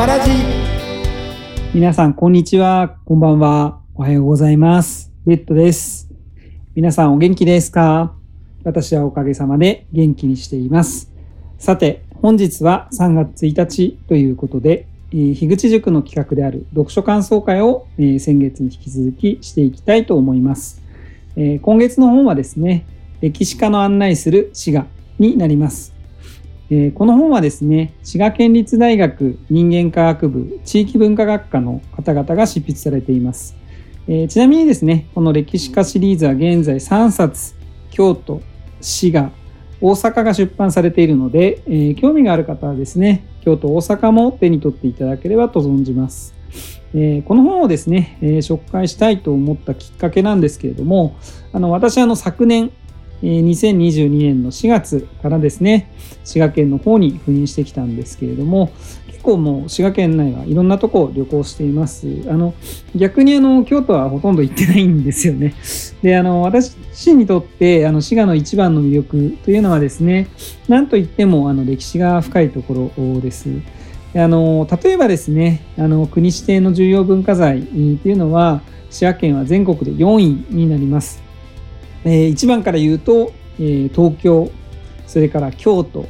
マラジ皆さん、こんにちは。こんばんは。おはようございます。レッドです。皆さん、お元気ですか？私はおかげさまで元気にしています。さて、本日は3月1日ということで、えー樋口塾の企画である読書感想会を、えー先月に引き続きしていきたいと思います。えー今月の本はですね、歴史家の案内する滋賀になります。えこの本はですね、滋賀県立大学人間科学部地域文化学科の方々が執筆されています。えちなみにですね、この歴史家シリーズは現在3冊、京都、滋賀、大阪が出版されているので、え興味がある方はですね、京都、大阪も手に取っていただければと存じます。えこの本をですね、え紹介したいと思ったきっかけなんですけれども、あの私はあの昨年、2022年の4月からですね、滋賀県の方に赴任してきたんですけれども、結構もう滋賀県内はいろんなとこを旅行しています。あの逆にあの京都はほとんど行ってないんですよね。で、あの私自身にとってあの滋賀の一番の魅力というのはですね、なんといってもあの歴史が深いところです。あの例えばですね、あの国指定の重要文化財というのは滋賀県は全国で4位になります。えー1番から言うと、えー東京、それから京都、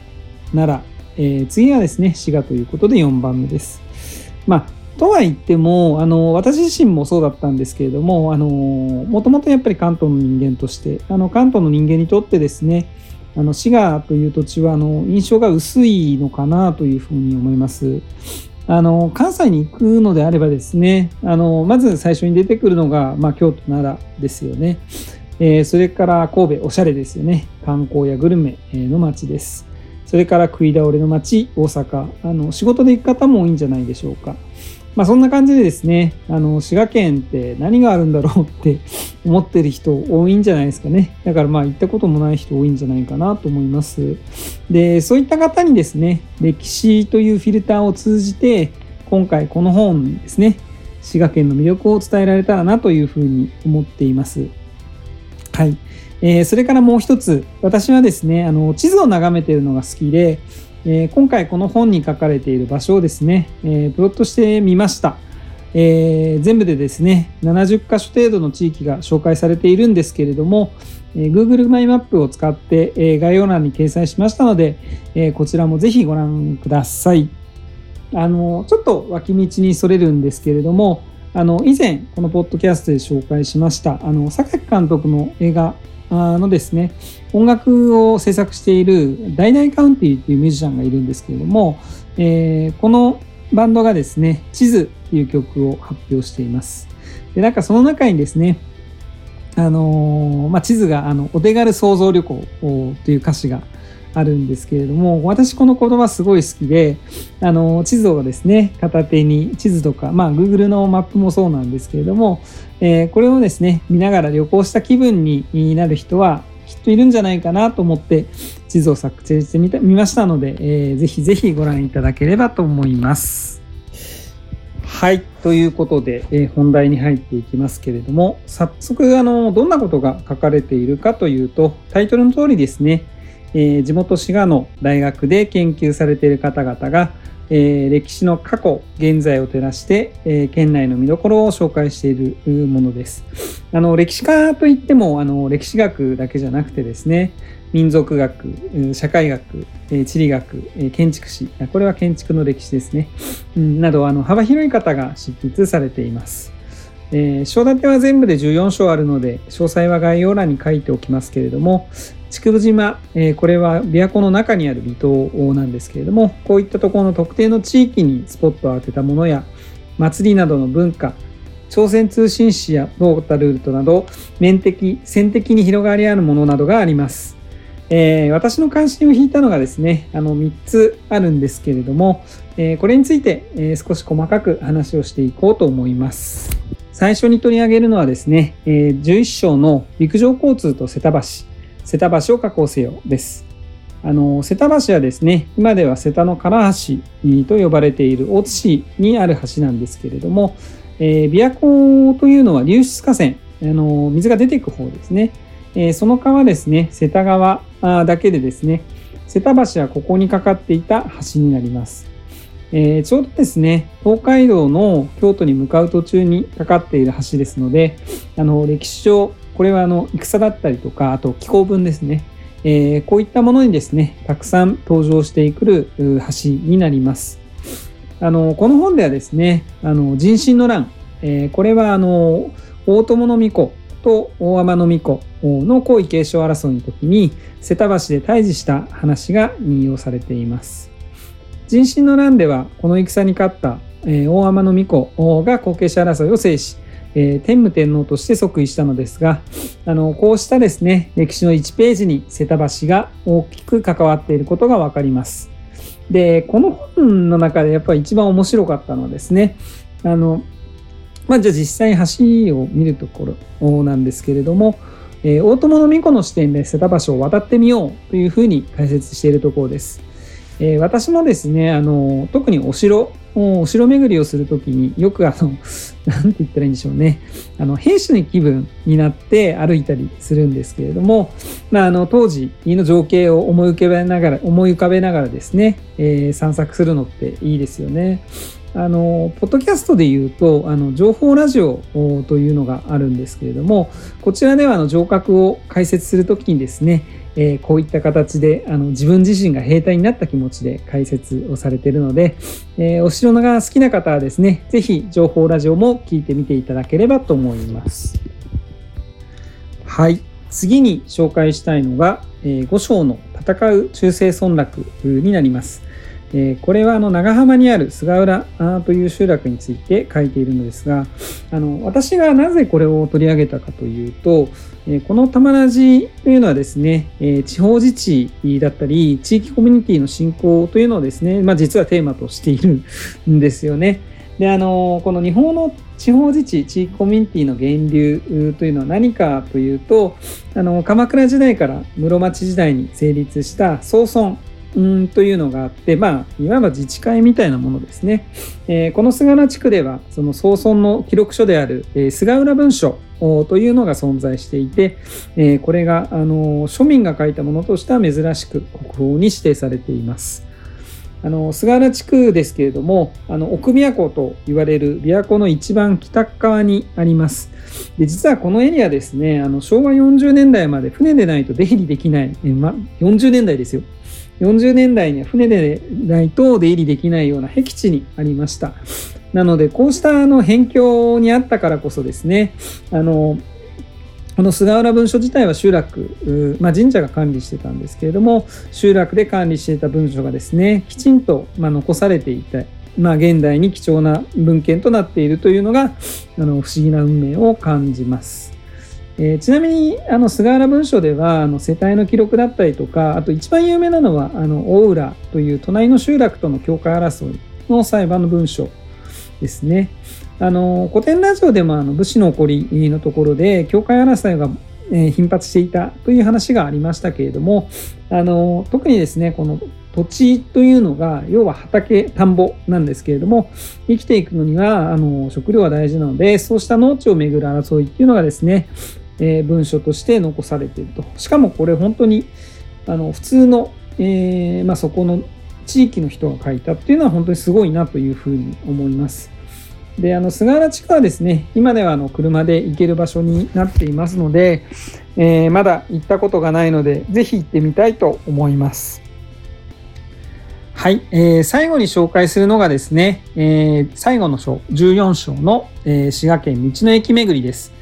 奈良、えー次はですね、滋賀ということで4番目です。まあ、とは言っても、あの、私自身もそうだったんですけれども、あの、もともとやっぱり関東の人間として、あの、関東の人間にとってですね、あの、滋賀という土地は、あの、印象が薄いのかなというふうに思います。あの、関西に行くのであればですね、あの、まず最初に出てくるのが、まあ、京都、奈良ですよね。えーそれから神戸、おしゃれですよね。観光やグルメの街です。それから食い倒れの街、大阪。あの仕事で行く方も多いんじゃないでしょうか。まあそんな感じでですね、あの滋賀県って何があるんだろうって 思ってる人多いんじゃないですかね。だからまあ行ったこともない人多いんじゃないかなと思います。で、そういった方にですね、歴史というフィルターを通じて、今回この本ですね、滋賀県の魅力を伝えられたらなというふうに思っています。はい。えーそれからもう一つ、私はですね、あの、地図を眺めているのが好きで、えー今回この本に書かれている場所をですね、えープロットしてみました。えー全部でですね、70カ所程度の地域が紹介されているんですけれども、え Google マイマップを使って、え概要欄に掲載しましたので、えこちらもぜひご覧ください。あの、ちょっと脇道にそれるんですけれども、あの、以前、このポッドキャストで紹介しました、あの、榊監督の映画のですね、音楽を制作しているダイナイカウンティっていうミュージシャンがいるんですけれども、えーこのバンドがですね、地図っていう曲を発表しています。で、なんかその中にですね、あのーまあ、地図があのお手軽想像旅行という歌詞があるんですけれども、私この言葉すごい好きで、あの地図をですね、片手に地図とか、まあ Google のマップもそうなんですけれども、えーこれをですね、見ながら旅行した気分になる人はきっといるんじゃないかなと思って地図を作成してみたみましたので、えーぜひぜひご覧いただければと思います。はい。ということで、えー本題に入っていきますけれども、早速、あの、どんなことが書かれているかというと、タイトルの通りですね、えー地元滋賀の大学で研究されている方々が、えー歴史の過去、現在を照らして、えー県内の見どころを紹介しているものです。あの歴史家といってもあの歴史学だけじゃなくてですね、民族学、社会学、地理学、建築史、これは建築の歴史ですね、などあの幅広い方が執筆されています。えー章立ては全部で14章あるので、詳細は概要欄に書いておきますけれども、竹生島、えーこれは琵琶湖の中にある離島なんですけれども、こういったところの特定の地域にスポットを当てたものや、祭りなどの文化、朝鮮通信史やトータルートなど、面的、線的に広がりあるものなどがあります。えー私の関心を引いたのがですね、あの3つあるんですけれども、えーこれについて、え少し細かく話をしていこうと思います。最初に取り上げるのはですね、え11章の陸上交通と瀬田橋、瀬田橋を確保せよです。あの瀬田橋はですね、今では瀬田の唐橋と呼ばれている大津市にある橋なんですけれども、えー琵琶湖というのは流出河川、あの水が出ていく方ですね。えーその川ですね、瀬田川だけでですね、瀬田橋はここにかかっていた橋になります。えー、ちょうどですね、東海道の京都に向かう途中にかかっている橋ですので、あの歴史上、これはあの戦だったりとか、あと気候文ですね、えー、こういったものにですね、たくさん登場してくる橋になります。あのこの本ではですね、あの人心の乱、えー、これはあの大友の巫女と大天の巫女の皇位継承争いの時に瀬田橋で対峙した話が引用されています。人心の乱ではこの戦に勝った、えー、大天の巫女が後継者争いを制し、えー、天武天皇として即位したのですがあのこうしたですね歴史の1ページに瀬田橋が大きく関わっていることが分かります。でこの本の中でやっぱり一番面白かったのはですねあのまあ、じゃあ実際橋を見るところなんですけれども、えー、大友の巫女の視点で瀬田橋を渡ってみようというふうに解説しているところです。えー、私もですねあの特にお城お城巡りをするときによくあの 何て言ったらいいんでしょうねあの兵士の気分になって歩いたりするんですけれども、まあ、あの当時の情景を思い浮かべながら思い浮かべながらですね、えー、散策するのっていいですよね。あのポッドキャストで言うとあの情報ラジオというのがあるんですけれどもこちらではあの城郭を解説するときにですねえー、こういった形であの自分自身が兵隊になった気持ちで解説をされているので、えー、お城が好きな方はですね、是非情報ラジオも聞いてみていただければと思います。はい。次に紹介したいのが、えー、5章の戦う中世村落になります。えこれはあの長浜にある菅浦という集落について書いているのですがあの私がなぜこれを取り上げたかというと、えこの玉ラジというのはですね、え地方自治だったり地域コミュニティの振興というのをですね、まあ、実はテーマとしているんですよね。であのこの日本の地方自治地域コミュニティの源流というのは何かというとあの鎌倉時代から室町時代に成立した総村うんというのがあって、まあ、いわば自治会みたいなものですね。えー、この菅原地区では、その総村の記録書である、えー、菅浦文書というのが存在していて、えー、これが、あの庶民が書いたものとしては珍しく国宝に指定されています。あの菅原地区ですけれども、あの奥琵琶湖と言われる琵琶湖の一番北側にあります。で実はこのエリアですね、あの昭和40年代まで船でないと出入りできない、えま、40年代ですよ。40年代には船でないと出入りできないような僻地にありました。なので、こうしたあの辺境にあったからこそですね、あの、この菅原文書自体は集落、まあ、神社が管理してたんですけれども、集落で管理していた文書がですね、きちんとま残されていて、まあ、現代に貴重な文献となっているというのが、あの不思議な運命を感じます。えー、ちなみにあの菅原文書ではあの世帯の記録だったりとかあと一番有名なのはあの大浦という隣の集落との境界争いの裁判の文書ですね。あの古典ラジオでもあの武士の起こりのところで境界争いが頻発していたという話がありましたけれどもあの特にですねこの土地というのが要は畑田んぼなんですけれども生きていくのにはあの食料は大事なのでそうした農地をめぐる争いっていうのがですねえー、文書として残されていると。しかもこれ本当にあの普通の、えー、まあ、そこの地域の人が書いたっていうのは本当にすごいなというふうに思います。で、あの菅原地区はですね、今ではあの車で行ける場所になっていますので、えー、まだ行ったことがないので、ぜひ行ってみたいと思います。はい、えー、最後に紹介するのがですね、えー、最後の章、14章の、えー、滋賀県道の駅巡りです。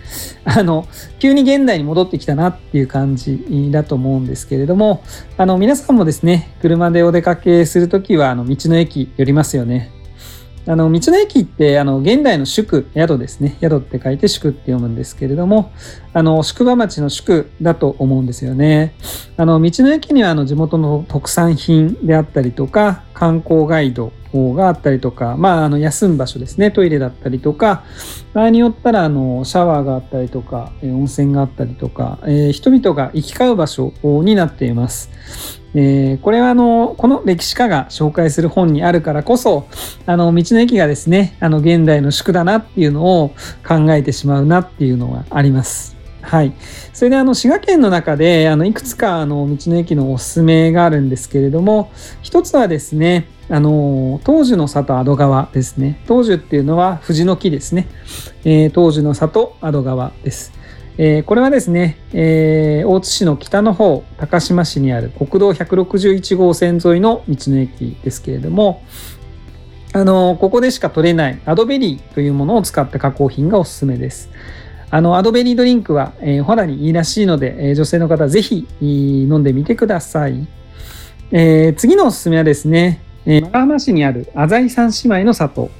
あの、急に現代に戻ってきたなっていう感じだと思うんですけれども、あの、皆さんもですね、車でお出かけするときは、あの、道の駅寄りますよね。あの、道の駅って、あの、現代の宿、宿ですね。宿って書いて宿って読むんですけれども、あの、宿場町の宿だと思うんですよね。あの、道の駅には、あの、地元の特産品であったりとか、観光ガイドがあったりとか、まあ、あの、休む場所ですね。トイレだったりとか、場合によったら、あの、シャワーがあったりとか、え温泉があったりとか、え、人々が行き交う場所になっています。えー、これはあのこの歴史家が紹介する本にあるからこそあの道の駅がですねあの現代の宿だなっていうのを考えてしまうなっていうのがあります。はい。それであの滋賀県の中であのいくつかあの道の駅のおすすめがあるんですけれども、一つはですね、あの東樹の里戸川ですね。東樹っていうのは藤の木ですね。えー、東樹の里戸川です。えー、これはですね、えー、大津市の北の方、高島市にある国道161号線沿いの道の駅ですけれども、あのここでしか取れないアドベリーというものを使った加工品がおすすめです。あのアドベリードリンクは、えー、お肌にいいらしいので、えー、女性の方ぜひ飲んでみてください。えー、次のおすすめはですね、えー、長浜市にある浅井三姉妹の里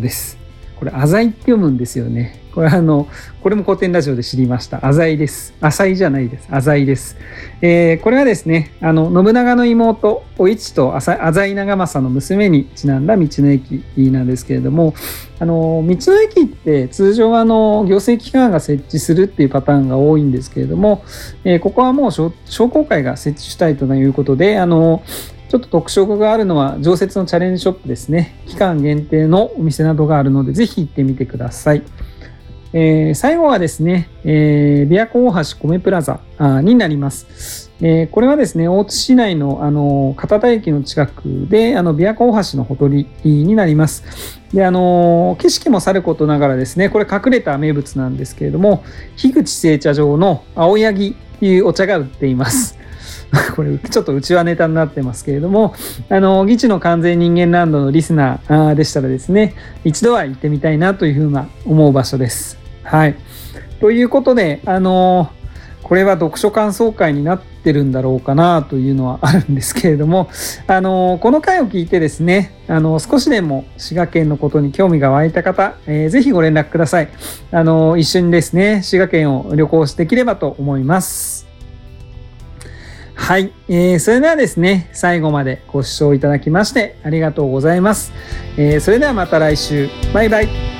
です。これ浅井って読むんですよね。これあの、これも古典ラジオで知りました。浅井です。浅井じゃないです。浅井です。えー、これはですね、あの、信長の妹、お市と浅井長政の娘にちなんだ道の駅なんですけれども、あの、道の駅って通常はあの、行政機関が設置するっていうパターンが多いんですけれども、えー、ここはもう商工会が設置したいということで、あの、ちょっと特色があるのは常設のチャレンジショップですね。期間限定のお店などがあるので、ぜひ行ってみてください。えー、最後はですね、えー、琵琶湖大橋米プラザになります。えー、これはですね、大津市内の、あの、片田駅の近くで、あの、琵琶湖大橋のほとりになります。で、あの、景色もさることながらですね、これ隠れた名物なんですけれども、樋口製茶場の青柳というお茶が売っています。これちょっとうちはネタになってますけれども、あの、議地の完全人間ランドのリスナーでしたらですね、一度は行ってみたいなというふうな思う場所です。はい。ということで、あの、これは読書感想会になってるんだろうかなというのはあるんですけれども、あの、この回を聞いてですね、あの、少しでも滋賀県のことに興味が湧いた方、えー、ぜひご連絡ください。あの、一緒にですね、滋賀県を旅行してできればと思います。はい、えー、それではですね、最後までご視聴いただきましてありがとうございます。えー、それではまた来週。バイバイ。